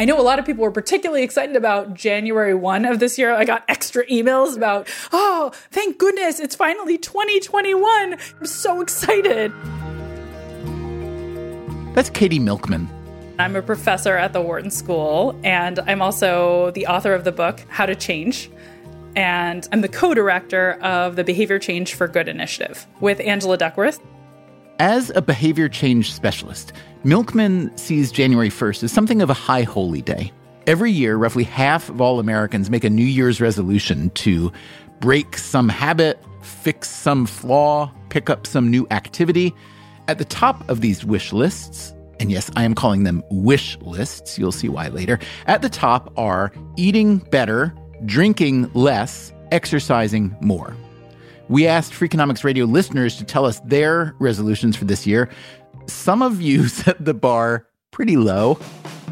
I know a lot of people were particularly excited about January 1 of this year. I got extra emails about, oh, thank goodness, it's finally 2021. I'm so excited. That's Katie Milkman. I'm a professor at the Wharton School, and I'm also the author of the book, How to Change. And I'm the co director of the Behavior Change for Good initiative with Angela Duckworth. As a behavior change specialist, Milkman sees January 1st as something of a high holy day. Every year, roughly half of all Americans make a New Year's resolution to break some habit, fix some flaw, pick up some new activity. At the top of these wish lists, and yes, I am calling them wish lists, you'll see why later. At the top are eating better, drinking less, exercising more. We asked Freakonomics Radio listeners to tell us their resolutions for this year. Some of you set the bar pretty low.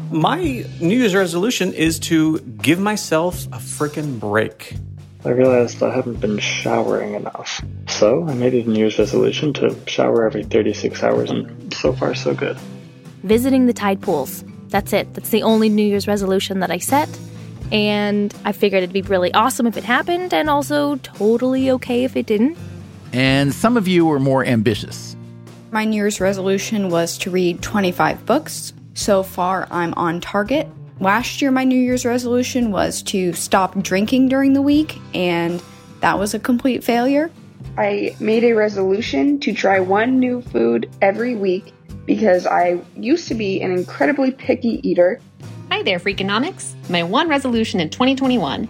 My New Year's resolution is to give myself a freaking break. I realized I haven't been showering enough. So I made a New Year's resolution to shower every 36 hours, and so far, so good. Visiting the tide pools. That's it. That's the only New Year's resolution that I set. And I figured it'd be really awesome if it happened, and also totally okay if it didn't. And some of you were more ambitious. My New Year's resolution was to read 25 books. So far, I'm on target. Last year, my New Year's resolution was to stop drinking during the week, and that was a complete failure. I made a resolution to try one new food every week because I used to be an incredibly picky eater. Hi there, Freakonomics. My one resolution in 2021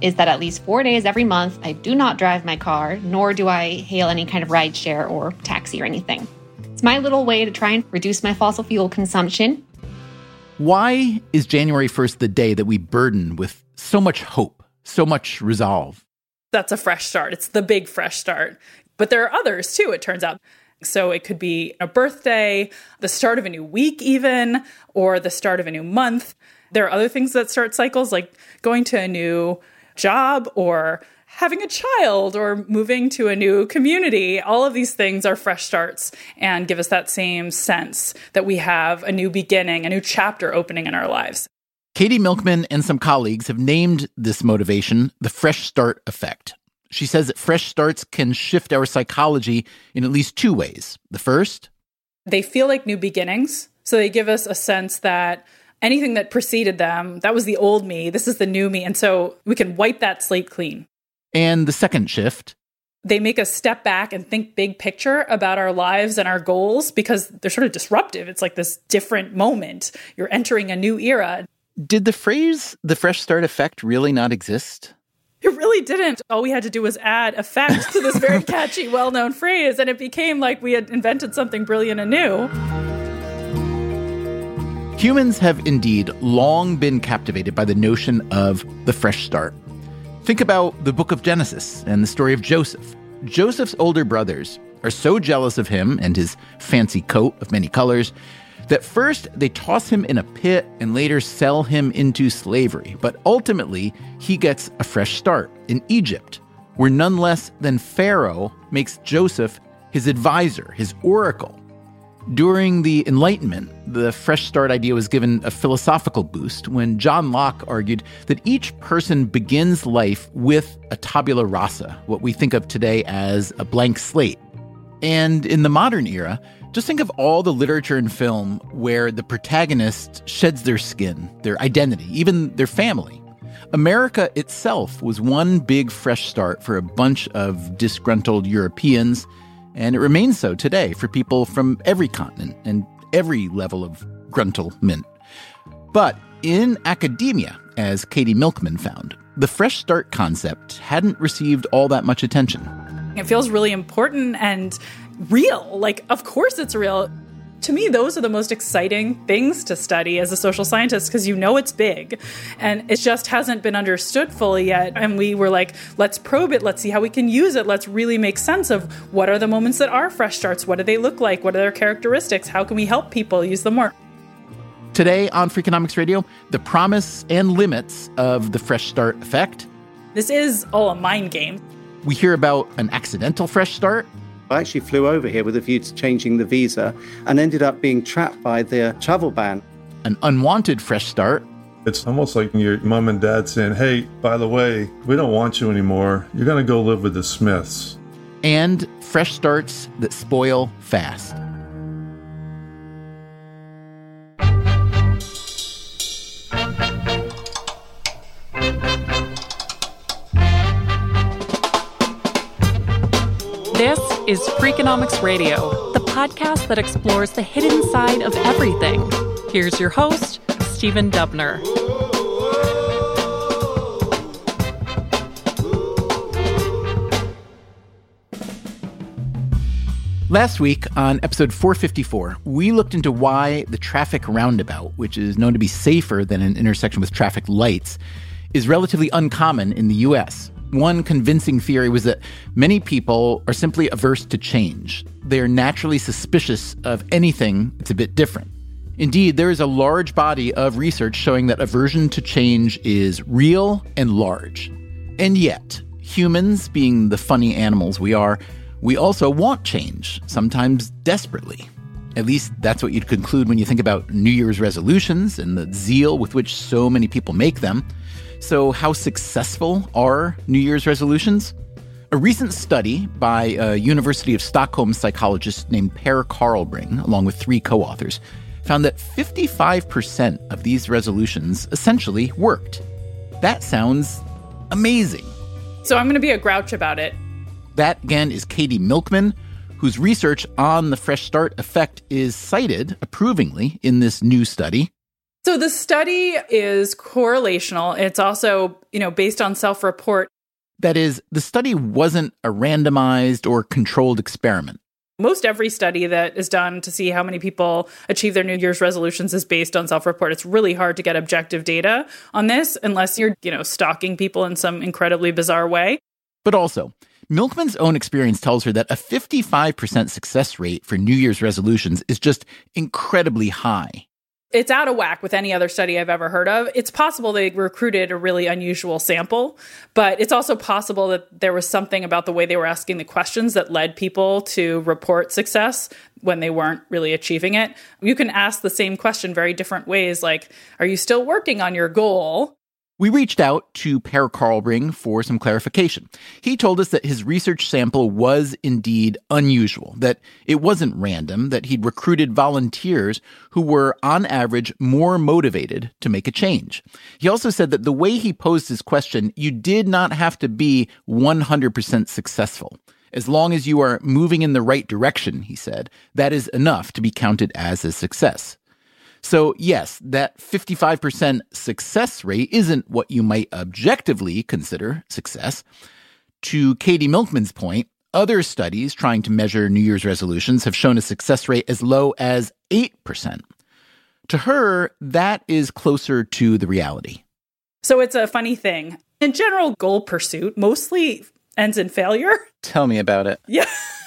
is that at least four days every month I do not drive my car, nor do I hail any kind of ride share or taxi or anything. It's my little way to try and reduce my fossil fuel consumption. Why is January 1st the day that we burden with so much hope, so much resolve? That's a fresh start. It's the big fresh start. But there are others too, it turns out. So it could be a birthday, the start of a new week, even, or the start of a new month. There are other things that start cycles, like going to a new job or having a child or moving to a new community. All of these things are fresh starts and give us that same sense that we have a new beginning, a new chapter opening in our lives. Katie Milkman and some colleagues have named this motivation the fresh start effect. She says that fresh starts can shift our psychology in at least two ways. The first, they feel like new beginnings. So they give us a sense that anything that preceded them, that was the old me, this is the new me. And so we can wipe that slate clean. And the second shift, they make us step back and think big picture about our lives and our goals because they're sort of disruptive. It's like this different moment. You're entering a new era. Did the phrase the fresh start effect really not exist? It really didn't. All we had to do was add effect to this very catchy, well known phrase, and it became like we had invented something brilliant and new. Humans have indeed long been captivated by the notion of the fresh start. Think about the book of Genesis and the story of Joseph. Joseph's older brothers are so jealous of him and his fancy coat of many colors that first they toss him in a pit and later sell him into slavery. But ultimately, he gets a fresh start in Egypt, where none less than Pharaoh makes Joseph his advisor, his oracle. During the Enlightenment, the Fresh Start idea was given a philosophical boost when John Locke argued that each person begins life with a tabula rasa, what we think of today as a blank slate. And in the modern era, Just think of all the literature and film where the protagonist sheds their skin, their identity, even their family. America itself was one big fresh start for a bunch of disgruntled Europeans, and it remains so today for people from every continent and every level of gruntlement. But in academia, as Katie Milkman found, the fresh start concept hadn't received all that much attention. It feels really important and real. Like, of course it's real. To me, those are the most exciting things to study as a social scientist because you know it's big and it just hasn't been understood fully yet. And we were like, let's probe it, let's see how we can use it, let's really make sense of what are the moments that are fresh starts, what do they look like, what are their characteristics, how can we help people use them more. Today on Freakonomics Radio, the promise and limits of the Fresh Start effect. This is all a mind game. We hear about an accidental fresh start I actually flew over here with a view to changing the visa and ended up being trapped by the travel ban. An unwanted fresh start. It's almost like your mom and dad saying, hey, by the way, we don't want you anymore. You're going to go live with the Smiths. And fresh starts that spoil fast. Is Freakonomics Radio, the podcast that explores the hidden side of everything. Here's your host, Stephen Dubner. Last week on episode 454, we looked into why the traffic roundabout, which is known to be safer than an intersection with traffic lights, is relatively uncommon in the US. One convincing theory was that many people are simply averse to change. They are naturally suspicious of anything that's a bit different. Indeed, there is a large body of research showing that aversion to change is real and large. And yet, humans, being the funny animals we are, we also want change, sometimes desperately. At least that's what you'd conclude when you think about New Year's resolutions and the zeal with which so many people make them. So, how successful are New Year's resolutions? A recent study by a University of Stockholm psychologist named Per Carlbring, along with three co authors, found that 55% of these resolutions essentially worked. That sounds amazing. So, I'm going to be a grouch about it. That, again, is Katie Milkman, whose research on the Fresh Start effect is cited approvingly in this new study. So the study is correlational. It's also, you know, based on self-report. That is, the study wasn't a randomized or controlled experiment. Most every study that is done to see how many people achieve their New Year's resolutions is based on self-report. It's really hard to get objective data on this unless you're, you know, stalking people in some incredibly bizarre way. But also, Milkman's own experience tells her that a 55% success rate for New Year's resolutions is just incredibly high it's out of whack with any other study I've ever heard of. It's possible they recruited a really unusual sample, but it's also possible that there was something about the way they were asking the questions that led people to report success when they weren't really achieving it. You can ask the same question very different ways like, are you still working on your goal? We reached out to Per Carlbring for some clarification. He told us that his research sample was indeed unusual, that it wasn't random, that he'd recruited volunteers who were, on average, more motivated to make a change. He also said that the way he posed his question, you did not have to be 100% successful. As long as you are moving in the right direction, he said, that is enough to be counted as a success. So, yes, that 55% success rate isn't what you might objectively consider success. To Katie Milkman's point, other studies trying to measure New Year's resolutions have shown a success rate as low as 8%. To her, that is closer to the reality. So it's a funny thing. In general, goal pursuit mostly ends in failure. Tell me about it. Yeah.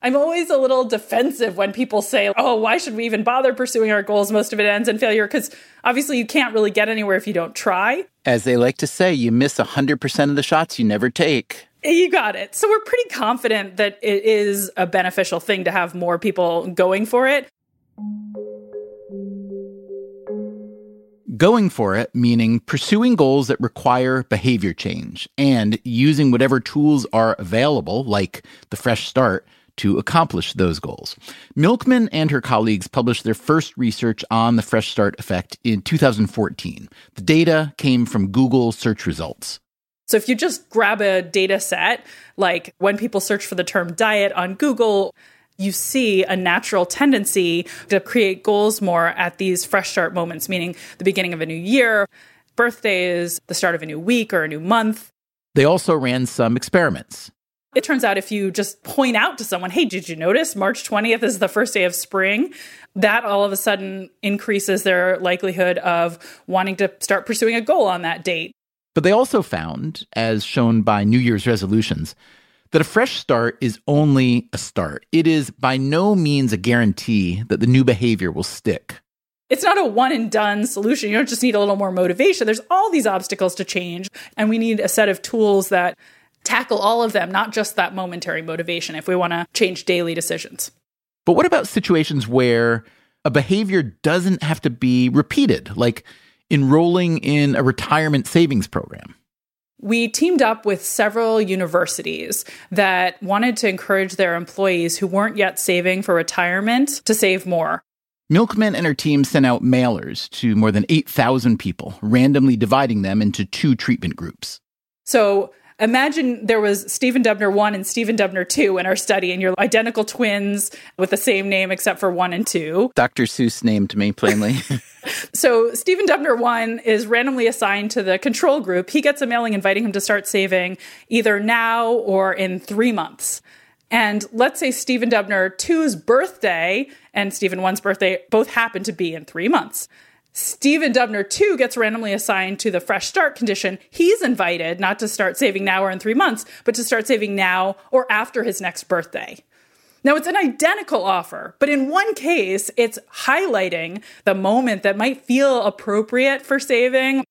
I'm always a little defensive when people say, oh, why should we even bother pursuing our goals? Most of it ends in failure because obviously you can't really get anywhere if you don't try. As they like to say, you miss 100% of the shots you never take. You got it. So we're pretty confident that it is a beneficial thing to have more people going for it. Going for it, meaning pursuing goals that require behavior change and using whatever tools are available, like the Fresh Start, to accomplish those goals. Milkman and her colleagues published their first research on the Fresh Start effect in 2014. The data came from Google search results. So if you just grab a data set, like when people search for the term diet on Google, you see a natural tendency to create goals more at these fresh start moments, meaning the beginning of a new year, birthdays, the start of a new week or a new month. They also ran some experiments. It turns out if you just point out to someone, hey, did you notice March 20th is the first day of spring? That all of a sudden increases their likelihood of wanting to start pursuing a goal on that date. But they also found, as shown by New Year's resolutions, that a fresh start is only a start. It is by no means a guarantee that the new behavior will stick. It's not a one and done solution. You don't just need a little more motivation. There's all these obstacles to change, and we need a set of tools that tackle all of them, not just that momentary motivation if we want to change daily decisions. But what about situations where a behavior doesn't have to be repeated, like enrolling in a retirement savings program? We teamed up with several universities that wanted to encourage their employees who weren't yet saving for retirement to save more. Milkman and her team sent out mailers to more than 8,000 people, randomly dividing them into two treatment groups. So imagine there was Stephen Dubner 1 and Stephen Dubner 2 in our study, and you're identical twins with the same name except for 1 and 2. Dr. Seuss named me plainly. so Stephen Dubner 1 is randomly assigned to the control group. He gets a mailing inviting him to start saving either now or in three months. And let's say Stephen Dubner 2's birthday and Stephen 1's birthday both happen to be in three months. Stephen Dubner too, gets randomly assigned to the fresh start condition. He's invited not to start saving now or in three months, but to start saving now or after his next birthday. Now, it's an identical offer, but in one case, it's highlighting the moment that might feel appropriate for saving.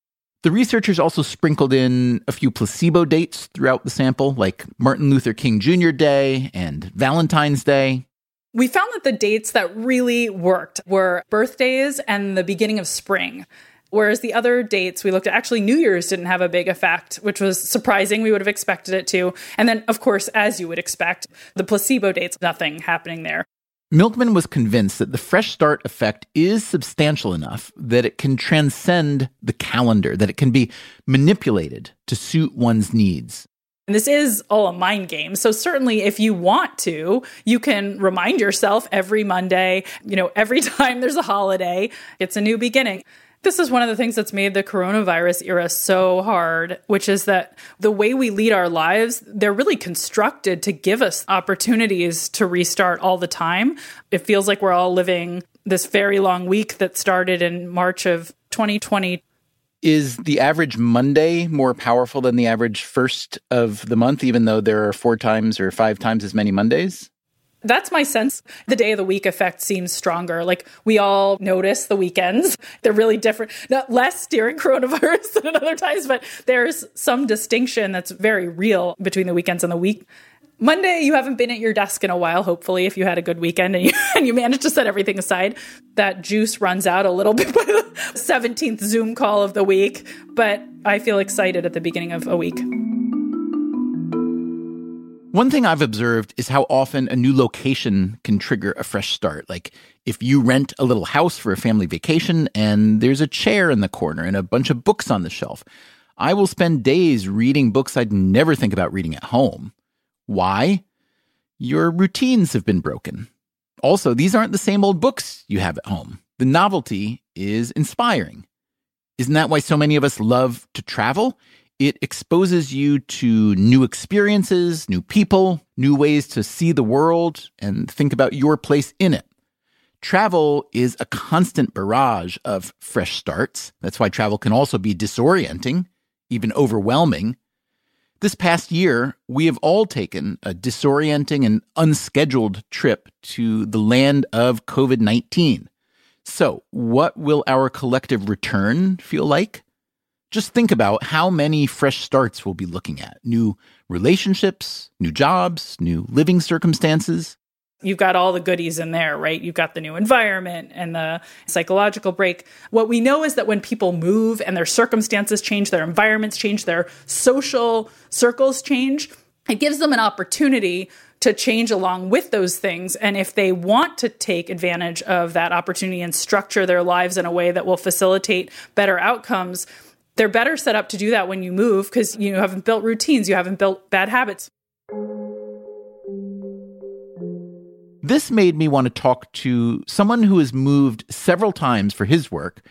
The researchers also sprinkled in a few placebo dates throughout the sample, like Martin Luther King Jr. Day and Valentine's Day. We found that the dates that really worked were birthdays and the beginning of spring. Whereas the other dates we looked at, actually, New Year's didn't have a big effect, which was surprising. We would have expected it to. And then, of course, as you would expect, the placebo dates, nothing happening there. Milkman was convinced that the fresh start effect is substantial enough that it can transcend the calendar, that it can be manipulated to suit one's needs. And this is all a mind game. So certainly if you want to, you can remind yourself every Monday, you know, every time there's a holiday, it's a new beginning. This is one of the things that's made the coronavirus era so hard, which is that the way we lead our lives, they're really constructed to give us opportunities to restart all the time. It feels like we're all living this very long week that started in March of 2020. Is the average Monday more powerful than the average first of the month, even though there are four times or five times as many Mondays? That's my sense. The day of the week effect seems stronger. Like we all notice the weekends. They're really different. Not less during coronavirus than at other times, but there's some distinction that's very real between the weekends and the week. Monday, you haven't been at your desk in a while, hopefully, if you had a good weekend and you, and you managed to set everything aside. That juice runs out a little bit by the 17th Zoom call of the week, but I feel excited at the beginning of a week. One thing I've observed is how often a new location can trigger a fresh start. Like if you rent a little house for a family vacation and there's a chair in the corner and a bunch of books on the shelf, I will spend days reading books I'd never think about reading at home. Why? Your routines have been broken. Also, these aren't the same old books you have at home. The novelty is inspiring. Isn't that why so many of us love to travel? It exposes you to new experiences, new people, new ways to see the world and think about your place in it. Travel is a constant barrage of fresh starts. That's why travel can also be disorienting, even overwhelming. This past year, we have all taken a disorienting and unscheduled trip to the land of COVID 19. So, what will our collective return feel like? Just think about how many fresh starts we'll be looking at new relationships, new jobs, new living circumstances. You've got all the goodies in there, right? You've got the new environment and the psychological break. What we know is that when people move and their circumstances change, their environments change, their social circles change, it gives them an opportunity to change along with those things. And if they want to take advantage of that opportunity and structure their lives in a way that will facilitate better outcomes, they're better set up to do that when you move because you haven't built routines, you haven't built bad habits. This made me want to talk to someone who has moved several times for his work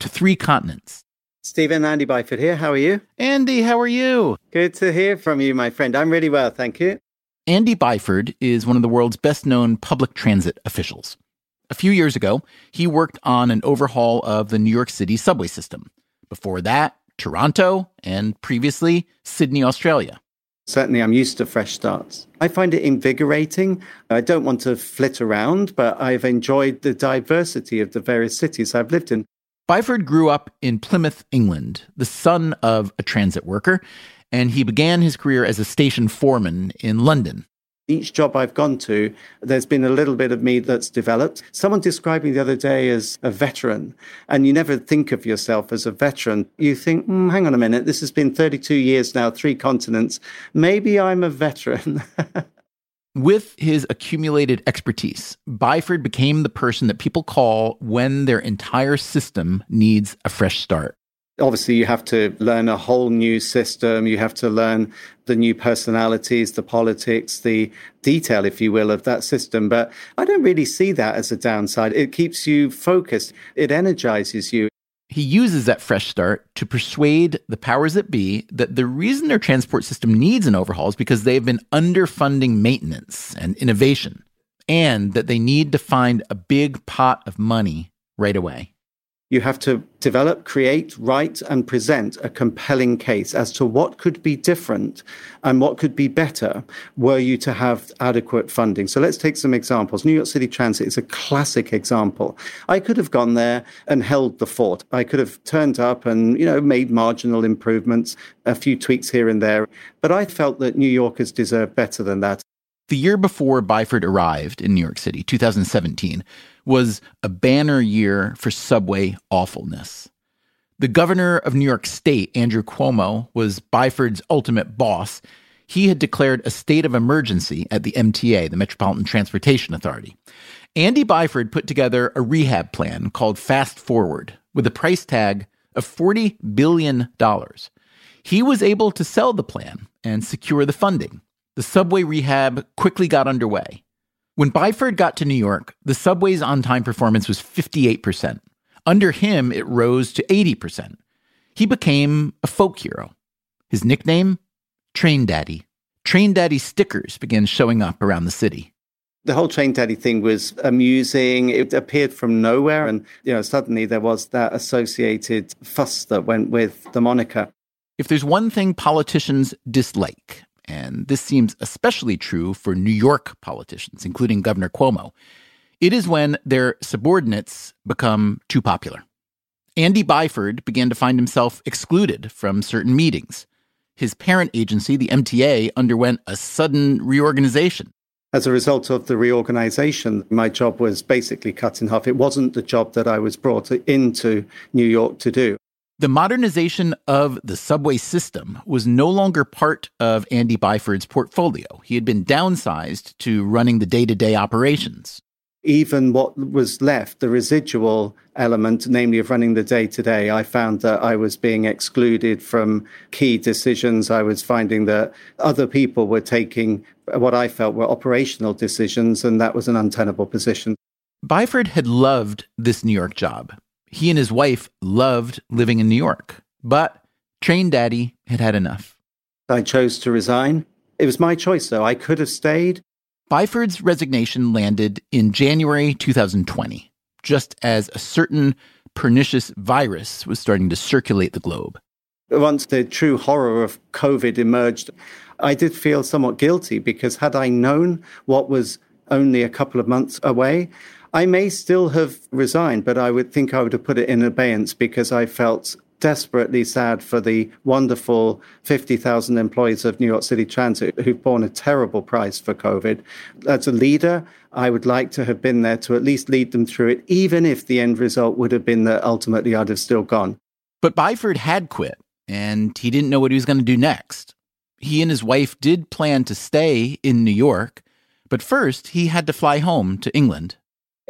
to three continents. Stephen, Andy Byford here. How are you? Andy, how are you? Good to hear from you, my friend. I'm really well, thank you. Andy Byford is one of the world's best known public transit officials. A few years ago, he worked on an overhaul of the New York City subway system. Before that, Toronto, and previously, Sydney, Australia. Certainly, I'm used to fresh starts. I find it invigorating. I don't want to flit around, but I've enjoyed the diversity of the various cities I've lived in. Byford grew up in Plymouth, England, the son of a transit worker, and he began his career as a station foreman in London. Each job I've gone to, there's been a little bit of me that's developed. Someone described me the other day as a veteran, and you never think of yourself as a veteran. You think, mm, hang on a minute, this has been 32 years now, three continents. Maybe I'm a veteran. With his accumulated expertise, Byford became the person that people call when their entire system needs a fresh start obviously you have to learn a whole new system. You have to learn the new personalities the politics the detail if you will of that system. But i don't really see that as a downside. It keeps you focused. It energizes you. He uses that fresh start to persuade the powers that be that the reason their transport system needs an overhaul is because they've been underfunding maintenance and innovation and that they need to find a big pot of money right away you have to develop, create, write, and present a compelling case as to what could be different and what could be better were you to have adequate funding. So let's take some examples. New York City Transit is a classic example. I could have gone there and held the fort. I could have turned up and, you know, made marginal improvements, a few tweaks here and there. But I felt that New Yorkers deserve better than that. The year before Byford arrived in New York City, 2017, was a banner year for subway awfulness. The governor of New York State, Andrew Cuomo, was Byford's ultimate boss. He had declared a state of emergency at the MTA, the Metropolitan Transportation Authority. Andy Byford put together a rehab plan called Fast Forward with a price tag of $40 billion. He was able to sell the plan and secure the funding. The subway rehab quickly got underway. When Byford got to New York, the subway's on time performance was 58%. Under him, it rose to 80%. He became a folk hero. His nickname? Train Daddy. Train Daddy stickers began showing up around the city. The whole Train Daddy thing was amusing. It appeared from nowhere. And, you know, suddenly there was that associated fuss that went with the moniker. If there's one thing politicians dislike, and this seems especially true for New York politicians, including Governor Cuomo. It is when their subordinates become too popular. Andy Byford began to find himself excluded from certain meetings. His parent agency, the MTA, underwent a sudden reorganization. As a result of the reorganization, my job was basically cut in half. It wasn't the job that I was brought into New York to do. The modernization of the subway system was no longer part of Andy Byford's portfolio. He had been downsized to running the day to day operations. Even what was left, the residual element, namely of running the day to day, I found that I was being excluded from key decisions. I was finding that other people were taking what I felt were operational decisions, and that was an untenable position. Byford had loved this New York job. He and his wife loved living in New York, but Train Daddy had had enough. I chose to resign. It was my choice, though. I could have stayed. Byford's resignation landed in January 2020, just as a certain pernicious virus was starting to circulate the globe. Once the true horror of COVID emerged, I did feel somewhat guilty because had I known what was only a couple of months away, I may still have resigned, but I would think I would have put it in abeyance because I felt desperately sad for the wonderful 50,000 employees of New York City Transit who've borne a terrible price for COVID. As a leader, I would like to have been there to at least lead them through it, even if the end result would have been that ultimately I'd have still gone. But Byford had quit, and he didn't know what he was going to do next. He and his wife did plan to stay in New York, But first, he had to fly home to England.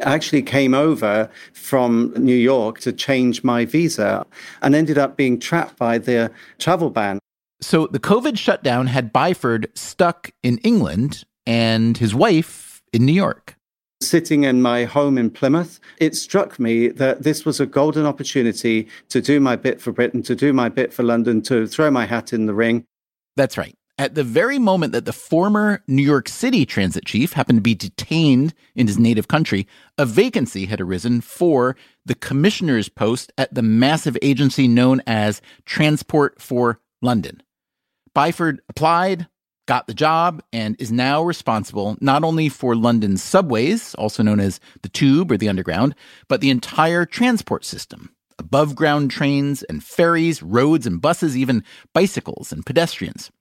I actually came over from New York to change my visa and ended up being trapped by the travel ban. So the COVID shutdown had Byford stuck in England and his wife in New York. Sitting in my home in Plymouth, it struck me that this was a golden opportunity to do my bit for Britain, to do my bit for London, to throw my hat in the ring. That's right. At the very moment that the former New York City transit chief happened to be detained in his native country, a vacancy had arisen for the commissioner's post at the massive agency known as Transport for London. Byford applied, got the job, and is now responsible not only for London's subways, also known as the Tube or the Underground, but the entire transport system above ground trains and ferries, roads and buses, even bicycles and pedestrians.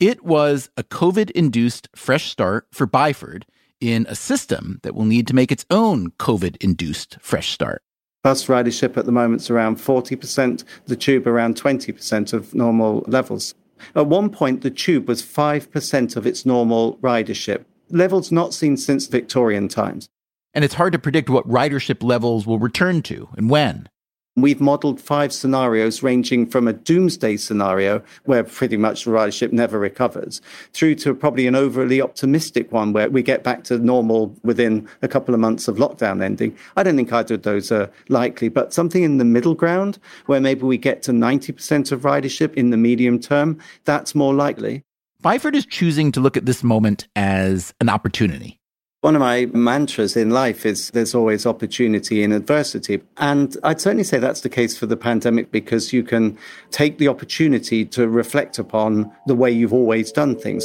It was a COVID induced fresh start for Byford in a system that will need to make its own COVID induced fresh start. Bus ridership at the moment is around 40%, the tube around 20% of normal levels. At one point, the tube was 5% of its normal ridership, levels not seen since Victorian times. And it's hard to predict what ridership levels will return to and when. We've modeled five scenarios ranging from a doomsday scenario where pretty much the ridership never recovers through to probably an overly optimistic one where we get back to normal within a couple of months of lockdown ending. I don't think either of those are likely, but something in the middle ground where maybe we get to 90% of ridership in the medium term, that's more likely. Byford is choosing to look at this moment as an opportunity. One of my mantras in life is there's always opportunity in adversity. And I'd certainly say that's the case for the pandemic because you can take the opportunity to reflect upon the way you've always done things.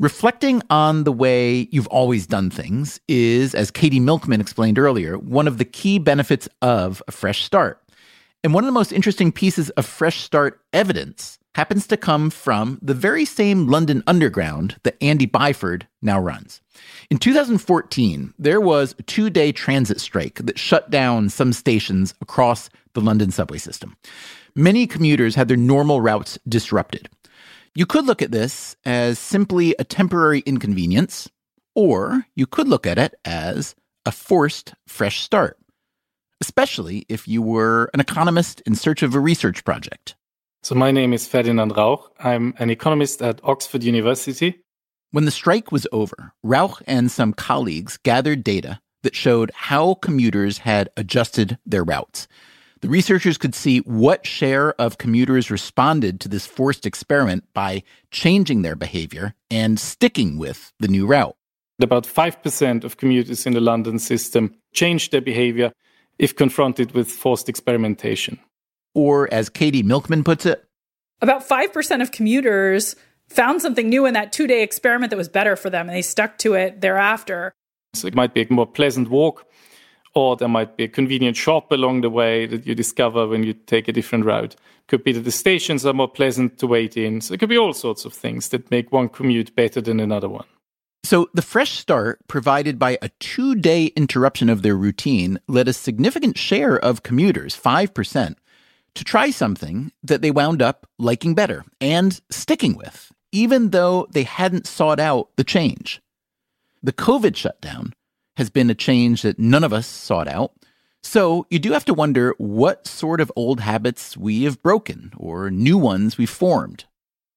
Reflecting on the way you've always done things is, as Katie Milkman explained earlier, one of the key benefits of a fresh start. And one of the most interesting pieces of fresh start evidence happens to come from the very same London Underground that Andy Byford now runs. In 2014, there was a two day transit strike that shut down some stations across the London subway system. Many commuters had their normal routes disrupted. You could look at this as simply a temporary inconvenience, or you could look at it as a forced fresh start, especially if you were an economist in search of a research project. So my name is Ferdinand Rauch. I'm an economist at Oxford University. When the strike was over, Rauch and some colleagues gathered data that showed how commuters had adjusted their routes. The researchers could see what share of commuters responded to this forced experiment by changing their behavior and sticking with the new route. About 5% of commuters in the London system changed their behavior if confronted with forced experimentation. Or, as Katie Milkman puts it, about 5% of commuters found something new in that two day experiment that was better for them and they stuck to it thereafter. So it might be a more pleasant walk, or there might be a convenient shop along the way that you discover when you take a different route. Could be that the stations are more pleasant to wait in. So it could be all sorts of things that make one commute better than another one. So, the fresh start provided by a two day interruption of their routine led a significant share of commuters, 5%, to try something that they wound up liking better and sticking with, even though they hadn't sought out the change. The COVID shutdown has been a change that none of us sought out. So you do have to wonder what sort of old habits we have broken or new ones we've formed.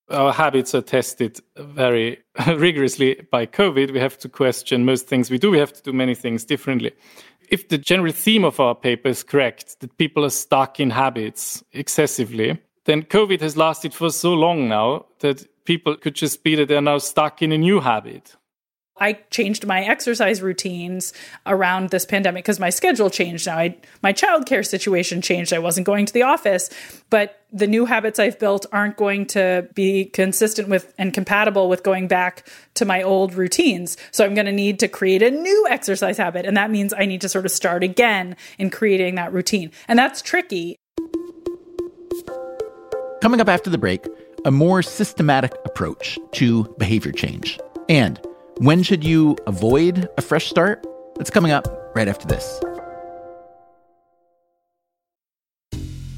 Our habits are tested very rigorously by COVID. We have to question most things we do. We have to do many things differently if the general theme of our paper is correct, that people are stuck in habits excessively, then COVID has lasted for so long now that people could just be that they're now stuck in a new habit. I changed my exercise routines around this pandemic because my schedule changed now. I, my childcare situation changed. I wasn't going to the office, but the new habits I've built aren't going to be consistent with and compatible with going back to my old routines. So I'm going to need to create a new exercise habit. And that means I need to sort of start again in creating that routine. And that's tricky. Coming up after the break, a more systematic approach to behavior change. And when should you avoid a fresh start? That's coming up right after this.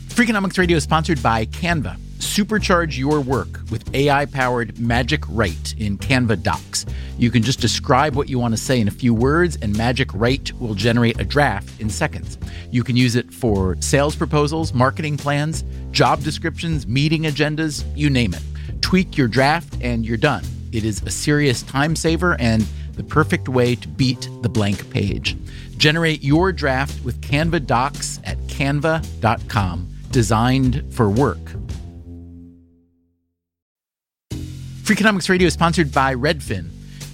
Freakonomics Radio is sponsored by Canva. Supercharge your work with AI powered Magic Write in Canva Docs. You can just describe what you want to say in a few words, and Magic Write will generate a draft in seconds. You can use it for sales proposals, marketing plans, job descriptions, meeting agendas, you name it. Tweak your draft, and you're done. It is a serious time saver and the perfect way to beat the blank page. Generate your draft with Canva Docs at canva.com, designed for work. Freakonomics Radio is sponsored by Redfin.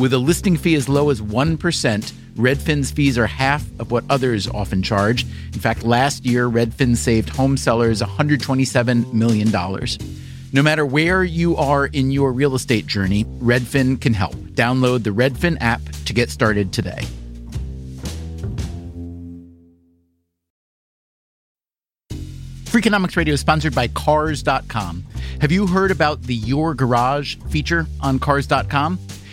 With a listing fee as low as 1%, Redfin's fees are half of what others often charge. In fact, last year, Redfin saved home sellers $127 million. No matter where you are in your real estate journey, Redfin can help. Download the Redfin app to get started today. Freakonomics Radio is sponsored by Cars.com. Have you heard about the Your Garage feature on Cars.com?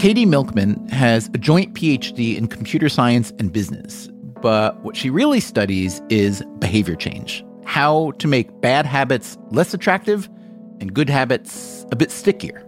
Katie Milkman has a joint PhD in computer science and business, but what she really studies is behavior change how to make bad habits less attractive and good habits a bit stickier.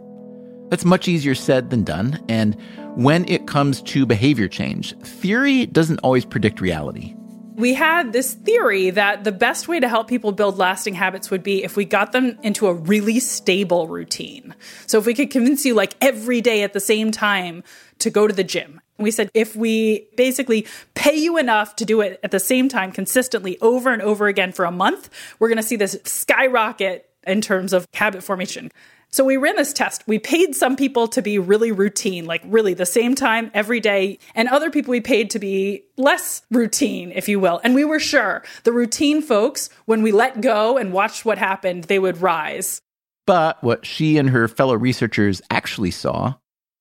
That's much easier said than done, and when it comes to behavior change, theory doesn't always predict reality. We had this theory that the best way to help people build lasting habits would be if we got them into a really stable routine. So if we could convince you like every day at the same time to go to the gym. We said if we basically pay you enough to do it at the same time consistently over and over again for a month, we're going to see this skyrocket in terms of habit formation. So we ran this test. We paid some people to be really routine, like really the same time every day, and other people we paid to be less routine, if you will. And we were sure the routine folks, when we let go and watched what happened, they would rise. But what she and her fellow researchers actually saw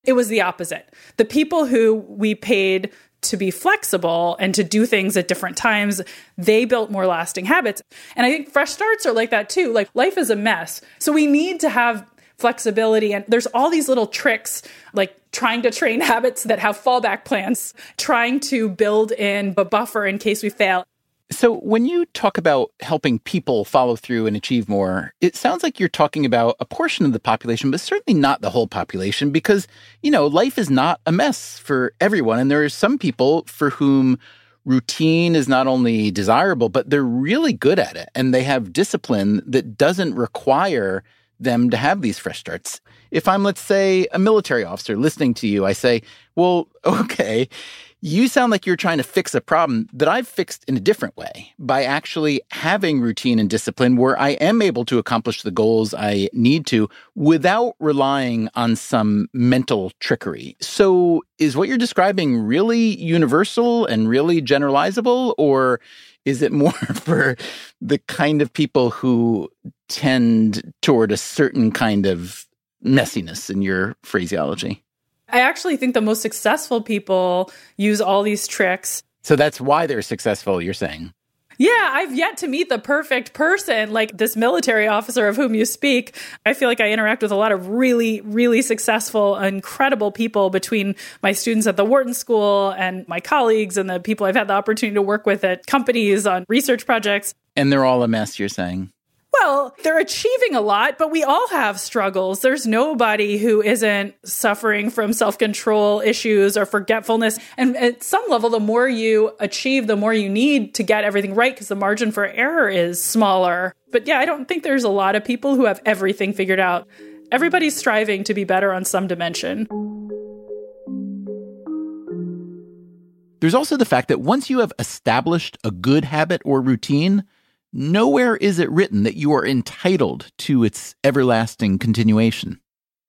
it was the opposite. The people who we paid to be flexible and to do things at different times, they built more lasting habits. And I think fresh starts are like that too. Like life is a mess. So we need to have flexibility. And there's all these little tricks like trying to train habits that have fallback plans, trying to build in a buffer in case we fail. So, when you talk about helping people follow through and achieve more, it sounds like you're talking about a portion of the population, but certainly not the whole population because, you know, life is not a mess for everyone. And there are some people for whom routine is not only desirable, but they're really good at it. And they have discipline that doesn't require them to have these fresh starts. If I'm, let's say, a military officer listening to you, I say, well, okay, you sound like you're trying to fix a problem that I've fixed in a different way by actually having routine and discipline where I am able to accomplish the goals I need to without relying on some mental trickery. So, is what you're describing really universal and really generalizable, or is it more for the kind of people who tend toward a certain kind of messiness in your phraseology? I actually think the most successful people use all these tricks. So that's why they're successful, you're saying? Yeah, I've yet to meet the perfect person like this military officer of whom you speak. I feel like I interact with a lot of really, really successful, incredible people between my students at the Wharton School and my colleagues and the people I've had the opportunity to work with at companies on research projects. And they're all a mess, you're saying? Well, they're achieving a lot, but we all have struggles. There's nobody who isn't suffering from self control issues or forgetfulness. And at some level, the more you achieve, the more you need to get everything right because the margin for error is smaller. But yeah, I don't think there's a lot of people who have everything figured out. Everybody's striving to be better on some dimension. There's also the fact that once you have established a good habit or routine, nowhere is it written that you are entitled to its everlasting continuation.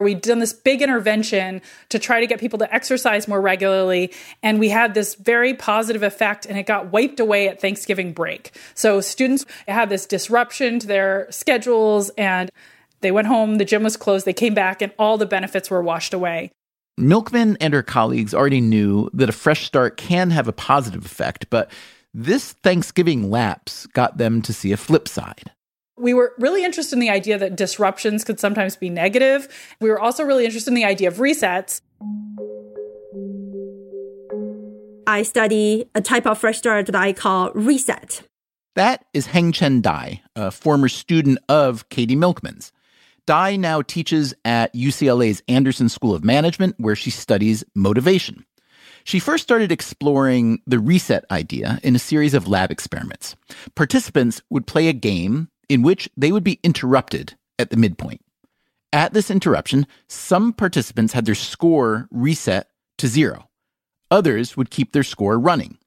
We'd done this big intervention to try to get people to exercise more regularly. And we had this very positive effect, and it got wiped away at Thanksgiving break. So students had this disruption to their schedules, and they went home, the gym was closed, they came back, and all the benefits were washed away. Milkman and her colleagues already knew that a fresh start can have a positive effect, but this Thanksgiving lapse got them to see a flip side. We were really interested in the idea that disruptions could sometimes be negative. We were also really interested in the idea of resets. I study a type of fresh start that I call reset. That is Hengchen Dai, a former student of Katie Milkman's. Dai now teaches at UCLA's Anderson School of Management, where she studies motivation. She first started exploring the reset idea in a series of lab experiments. Participants would play a game in which they would be interrupted at the midpoint. At this interruption, some participants had their score reset to zero. Others would keep their score running.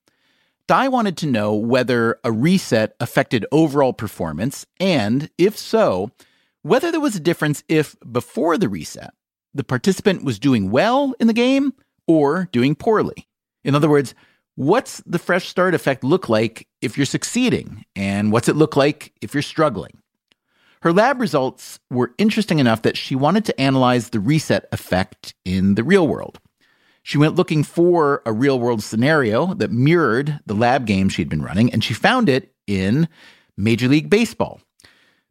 Dai wanted to know whether a reset affected overall performance, and if so, whether there was a difference if before the reset, the participant was doing well in the game or doing poorly. In other words, what's the fresh start effect look like if you're succeeding? And what's it look like if you're struggling? Her lab results were interesting enough that she wanted to analyze the reset effect in the real world. She went looking for a real world scenario that mirrored the lab game she'd been running, and she found it in Major League Baseball.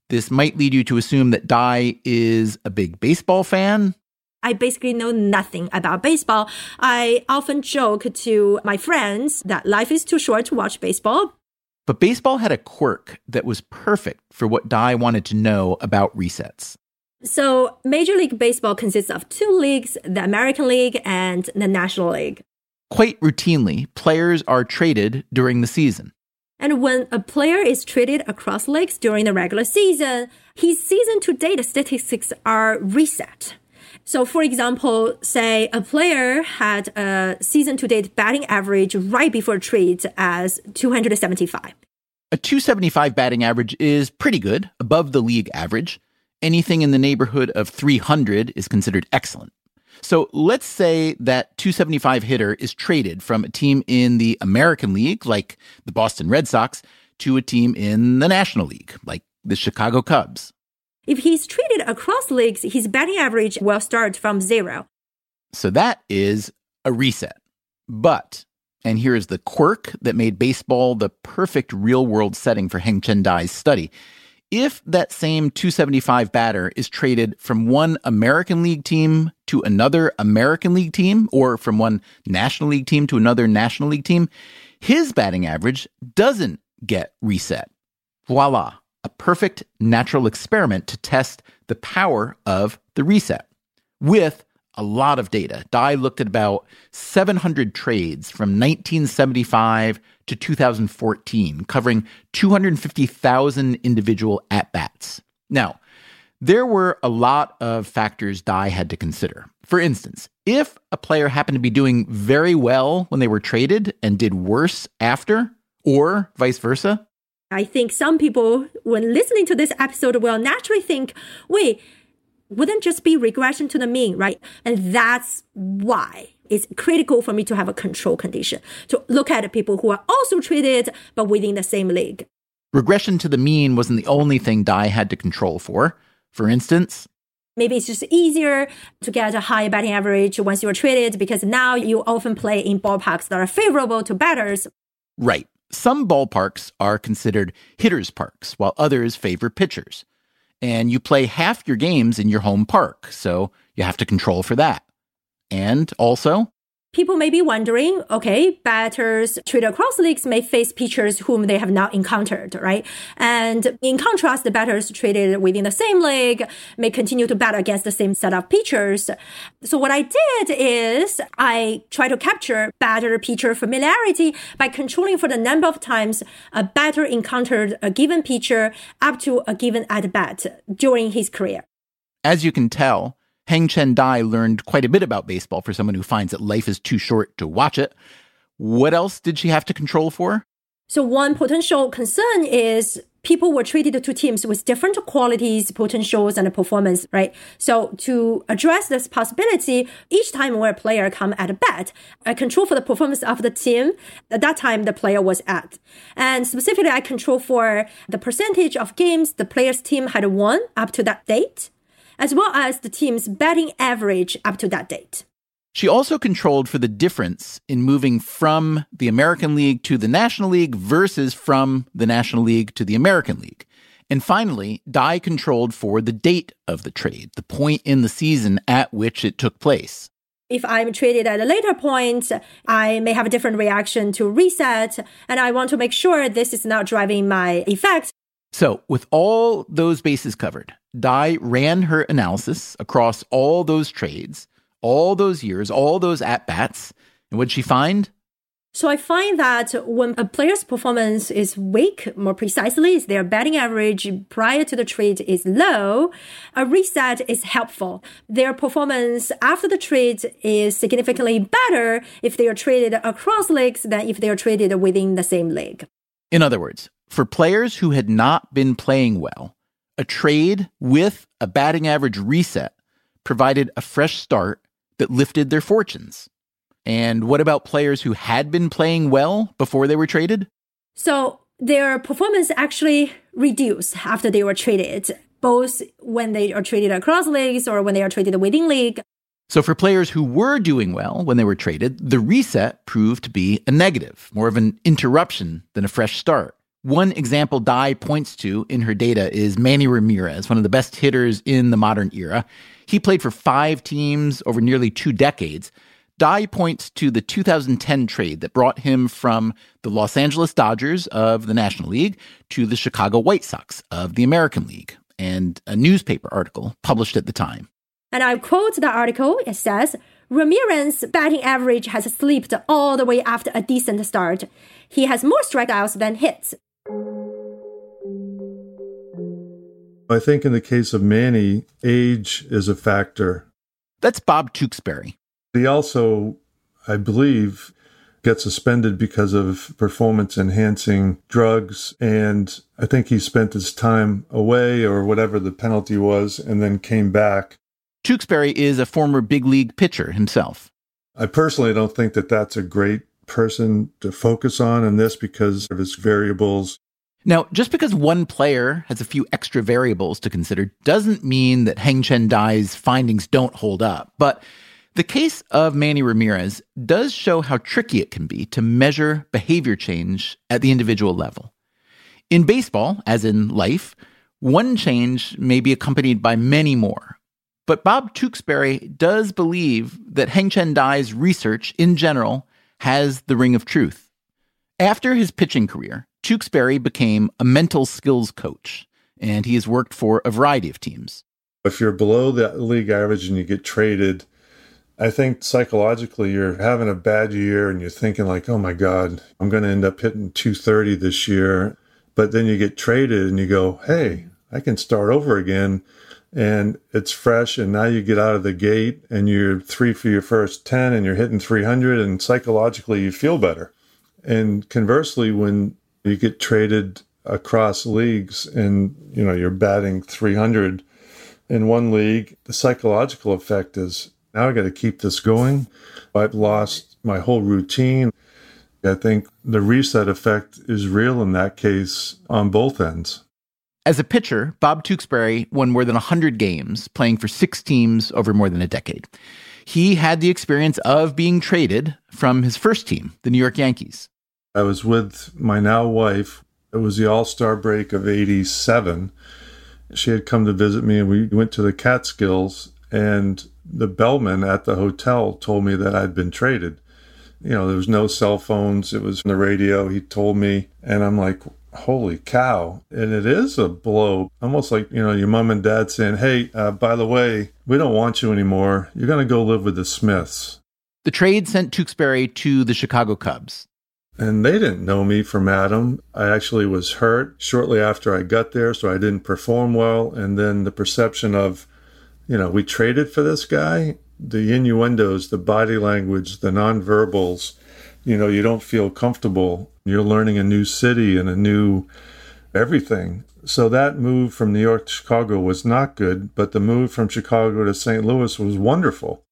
This might lead you to assume that Dai is a big baseball fan, I basically know nothing about baseball. I often joke to my friends that life is too short to watch baseball. But baseball had a quirk that was perfect for what Dai wanted to know about resets. So, Major League Baseball consists of two leagues the American League and the National League. Quite routinely, players are traded during the season. And when a player is traded across leagues during the regular season, his season to date statistics are reset. So, for example, say a player had a season to date batting average right before trade as 275. A 275 batting average is pretty good, above the league average. Anything in the neighborhood of 300 is considered excellent. So let's say that 275 hitter is traded from a team in the American League, like the Boston Red Sox, to a team in the National League, like the Chicago Cubs. If he's traded across leagues, his batting average will start from zero. So that is a reset. But, and here is the quirk that made baseball the perfect real world setting for Hengchen Dai's study. If that same 275 batter is traded from one American League team to another American League team, or from one National League team to another National League team, his batting average doesn't get reset. Voila a perfect natural experiment to test the power of the reset with a lot of data. Dai looked at about 700 trades from 1975 to 2014, covering 250,000 individual at bats. Now, there were a lot of factors Dai had to consider. For instance, if a player happened to be doing very well when they were traded and did worse after, or vice versa, I think some people, when listening to this episode, will naturally think, wait, wouldn't just be regression to the mean, right? And that's why it's critical for me to have a control condition to look at people who are also treated, but within the same league. Regression to the mean wasn't the only thing Dai had to control for. For instance, Maybe it's just easier to get a high batting average once you're treated because now you often play in ballparks that are favorable to batters. Right. Some ballparks are considered hitters' parks, while others favor pitchers. And you play half your games in your home park, so you have to control for that. And also, people may be wondering, okay, batters traded across leagues may face pitchers whom they have not encountered, right? And in contrast, the batters traded within the same league may continue to bat against the same set of pitchers. So what I did is I try to capture batter pitcher familiarity by controlling for the number of times a batter encountered a given pitcher up to a given at bat during his career. As you can tell, Hengchen Dai learned quite a bit about baseball for someone who finds that life is too short to watch it. What else did she have to control for? So, one potential concern is people were traded to teams with different qualities, potentials, and performance, right? So to address this possibility, each time where a player come at a bat, I control for the performance of the team at that time the player was at. And specifically, I control for the percentage of games the player's team had won up to that date as well as the team's batting average up to that date. She also controlled for the difference in moving from the American League to the National League versus from the National League to the American League. And finally, Dai controlled for the date of the trade, the point in the season at which it took place. If I'm traded at a later point, I may have a different reaction to reset, and I want to make sure this is not driving my effect. So, with all those bases covered, Dai ran her analysis across all those trades, all those years, all those at bats. And what'd she find? So I find that when a player's performance is weak, more precisely, is their batting average prior to the trade is low, a reset is helpful. Their performance after the trade is significantly better if they are traded across leagues than if they are traded within the same league. In other words, for players who had not been playing well, a trade with a batting average reset provided a fresh start that lifted their fortunes. And what about players who had been playing well before they were traded? So their performance actually reduced after they were traded, both when they are traded across leagues or when they are traded within league. So for players who were doing well when they were traded, the reset proved to be a negative, more of an interruption than a fresh start. One example Dai points to in her data is Manny Ramirez, one of the best hitters in the modern era. He played for five teams over nearly two decades. Dai points to the 2010 trade that brought him from the Los Angeles Dodgers of the National League to the Chicago White Sox of the American League, and a newspaper article published at the time. And I quote the article. It says, Ramirez's batting average has slipped all the way after a decent start. He has more strikeouts than hits. I think in the case of Manny, age is a factor. That's Bob Tewksbury. He also, I believe, got suspended because of performance enhancing drugs. And I think he spent his time away or whatever the penalty was and then came back. Tewksbury is a former big league pitcher himself. I personally don't think that that's a great person to focus on in this because of his variables. Now, just because one player has a few extra variables to consider doesn't mean that Hengchen Dai's findings don't hold up. But the case of Manny Ramirez does show how tricky it can be to measure behavior change at the individual level. In baseball, as in life, one change may be accompanied by many more. But Bob Tewksbury does believe that Hengchen Dai's research in general has the ring of truth. After his pitching career, Tewksbury became a mental skills coach, and he has worked for a variety of teams. If you're below the league average and you get traded, I think psychologically you're having a bad year and you're thinking like, "Oh my god, I'm going to end up hitting 230 this year." But then you get traded and you go, "Hey, I can start over again." And it's fresh and now you get out of the gate and you're 3 for your first 10 and you're hitting 300 and psychologically you feel better. And conversely when you get traded across leagues and you know you're batting 300 in one league the psychological effect is now i got to keep this going. I've lost my whole routine. I think the reset effect is real in that case on both ends as a pitcher bob tewksbury won more than 100 games playing for six teams over more than a decade he had the experience of being traded from his first team the new york yankees I was with my now wife. It was the All Star break of 87. She had come to visit me, and we went to the Catskills. And the bellman at the hotel told me that I'd been traded. You know, there was no cell phones. It was on the radio. He told me, and I'm like, holy cow. And it is a blow, almost like, you know, your mom and dad saying, hey, uh, by the way, we don't want you anymore. You're going to go live with the Smiths. The trade sent Tewksbury to the Chicago Cubs. And they didn't know me from Adam. I actually was hurt shortly after I got there, so I didn't perform well. And then the perception of, you know, we traded for this guy, the innuendos, the body language, the nonverbals, you know, you don't feel comfortable. You're learning a new city and a new everything. So that move from New York to Chicago was not good, but the move from Chicago to St. Louis was wonderful.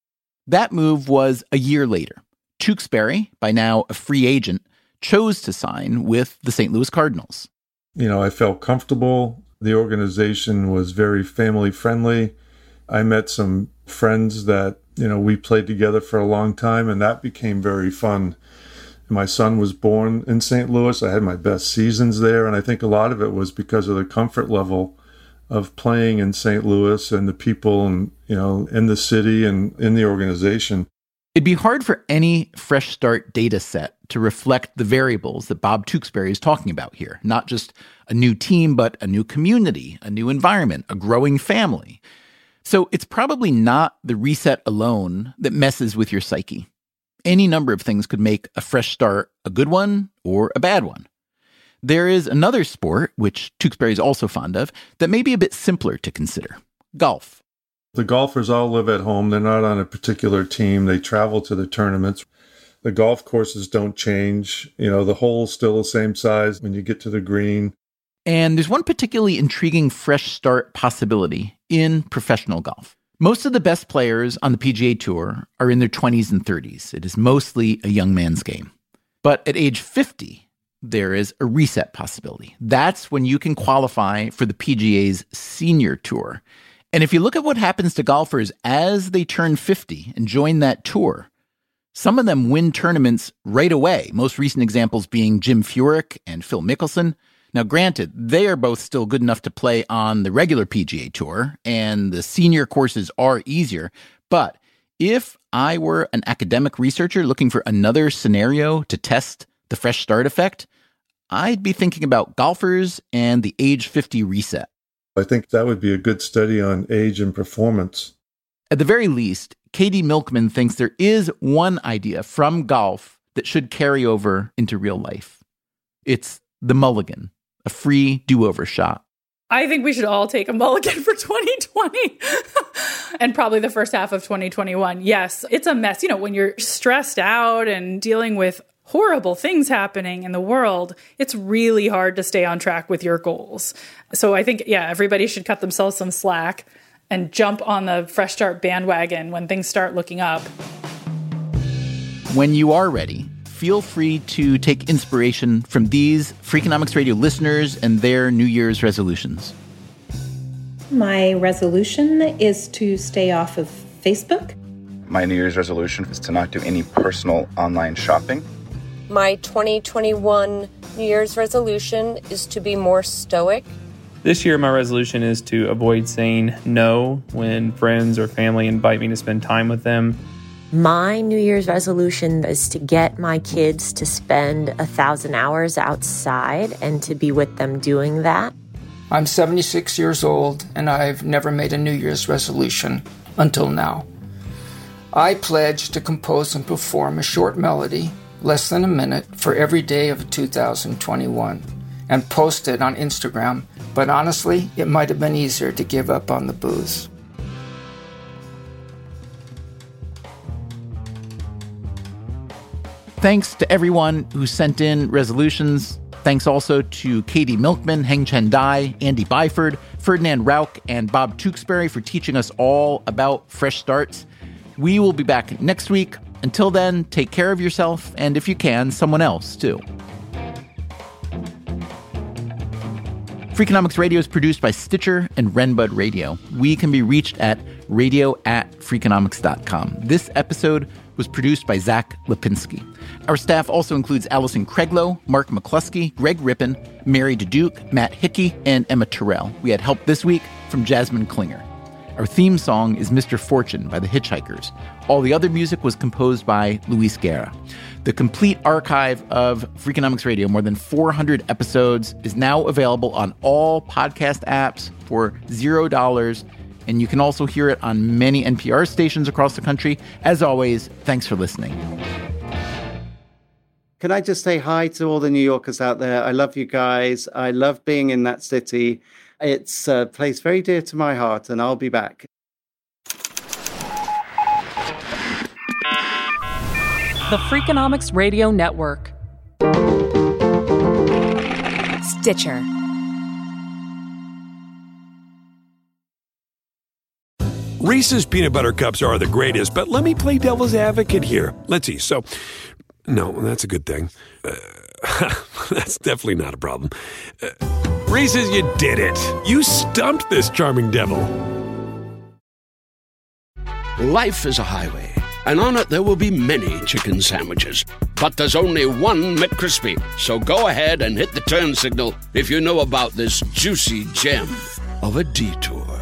That move was a year later. Tewksbury, by now a free agent, chose to sign with the St. Louis Cardinals. You know, I felt comfortable. The organization was very family friendly. I met some friends that, you know, we played together for a long time, and that became very fun. My son was born in St. Louis. I had my best seasons there, and I think a lot of it was because of the comfort level of playing in St. Louis and the people and you know in the city and in the organization. It'd be hard for any fresh start data set to reflect the variables that Bob Tewksbury is talking about here. Not just a new team, but a new community, a new environment, a growing family. So it's probably not the reset alone that messes with your psyche any number of things could make a fresh start a good one or a bad one. There is another sport, which Tewksbury is also fond of, that may be a bit simpler to consider golf. The golfers all live at home. They're not on a particular team. They travel to the tournaments. The golf courses don't change. You know, the hole's still the same size when you get to the green. And there's one particularly intriguing fresh start possibility in professional golf. Most of the best players on the PGA Tour are in their 20s and 30s. It is mostly a young man's game. But at age 50, there is a reset possibility. That's when you can qualify for the PGA's senior tour. And if you look at what happens to golfers as they turn 50 and join that tour, some of them win tournaments right away. Most recent examples being Jim Furyk and Phil Mickelson. Now, granted, they are both still good enough to play on the regular PGA Tour, and the senior courses are easier. But if I were an academic researcher looking for another scenario to test the fresh start effect, I'd be thinking about golfers and the age 50 reset. I think that would be a good study on age and performance. At the very least, Katie Milkman thinks there is one idea from golf that should carry over into real life. It's the mulligan a free do over shot. I think we should all take a mulligan for 2020 and probably the first half of 2021. Yes, it's a mess. You know, when you're stressed out and dealing with horrible things happening in the world, it's really hard to stay on track with your goals. So I think, yeah, everybody should cut themselves some slack and jump on the fresh start bandwagon when things start looking up. When you are ready, feel free to take inspiration from these Freakonomics Radio listeners and their New Year's resolutions. My resolution is to stay off of Facebook. My New Year's resolution is to not do any personal online shopping. My 2021 New Year's resolution is to be more stoic. This year, my resolution is to avoid saying no when friends or family invite me to spend time with them. My New Year's resolution is to get my kids to spend a thousand hours outside and to be with them doing that. I'm 76 years old and I've never made a New Year's resolution until now. I pledge to compose and perform a short melody, less than a minute, for every day of 2021 and post it on Instagram, but honestly, it might have been easier to give up on the booze. Thanks to everyone who sent in resolutions. Thanks also to Katie Milkman, Hengchen Dai, Andy Byford, Ferdinand Rauch, and Bob Tewksbury for teaching us all about fresh starts. We will be back next week. Until then, take care of yourself, and if you can, someone else too. Freakonomics Radio is produced by Stitcher and Renbud Radio. We can be reached at radio at freakonomics.com. This episode was produced by Zach Lapinski. Our staff also includes Allison Craiglow, Mark McClusky, Greg Rippin, Mary Diduch, Matt Hickey, and Emma Tyrrell. We had help this week from Jasmine Klinger. Our theme song is Mr. Fortune by the Hitchhikers. All the other music was composed by Luis Guerra. The complete archive of Freakonomics Radio, more than 400 episodes, is now available on all podcast apps for $0 and you can also hear it on many NPR stations across the country. As always, thanks for listening. Can I just say hi to all the New Yorkers out there? I love you guys. I love being in that city. It's a place very dear to my heart, and I'll be back. The Freakonomics Radio Network. Stitcher. Reese's peanut butter cups are the greatest, but let me play devil's advocate here. Let's see. So, no, that's a good thing. Uh, that's definitely not a problem. Uh, Reese's, you did it. You stumped this charming devil. Life is a highway, and on it there will be many chicken sandwiches. But there's only one McCrispy. So go ahead and hit the turn signal if you know about this juicy gem of a detour.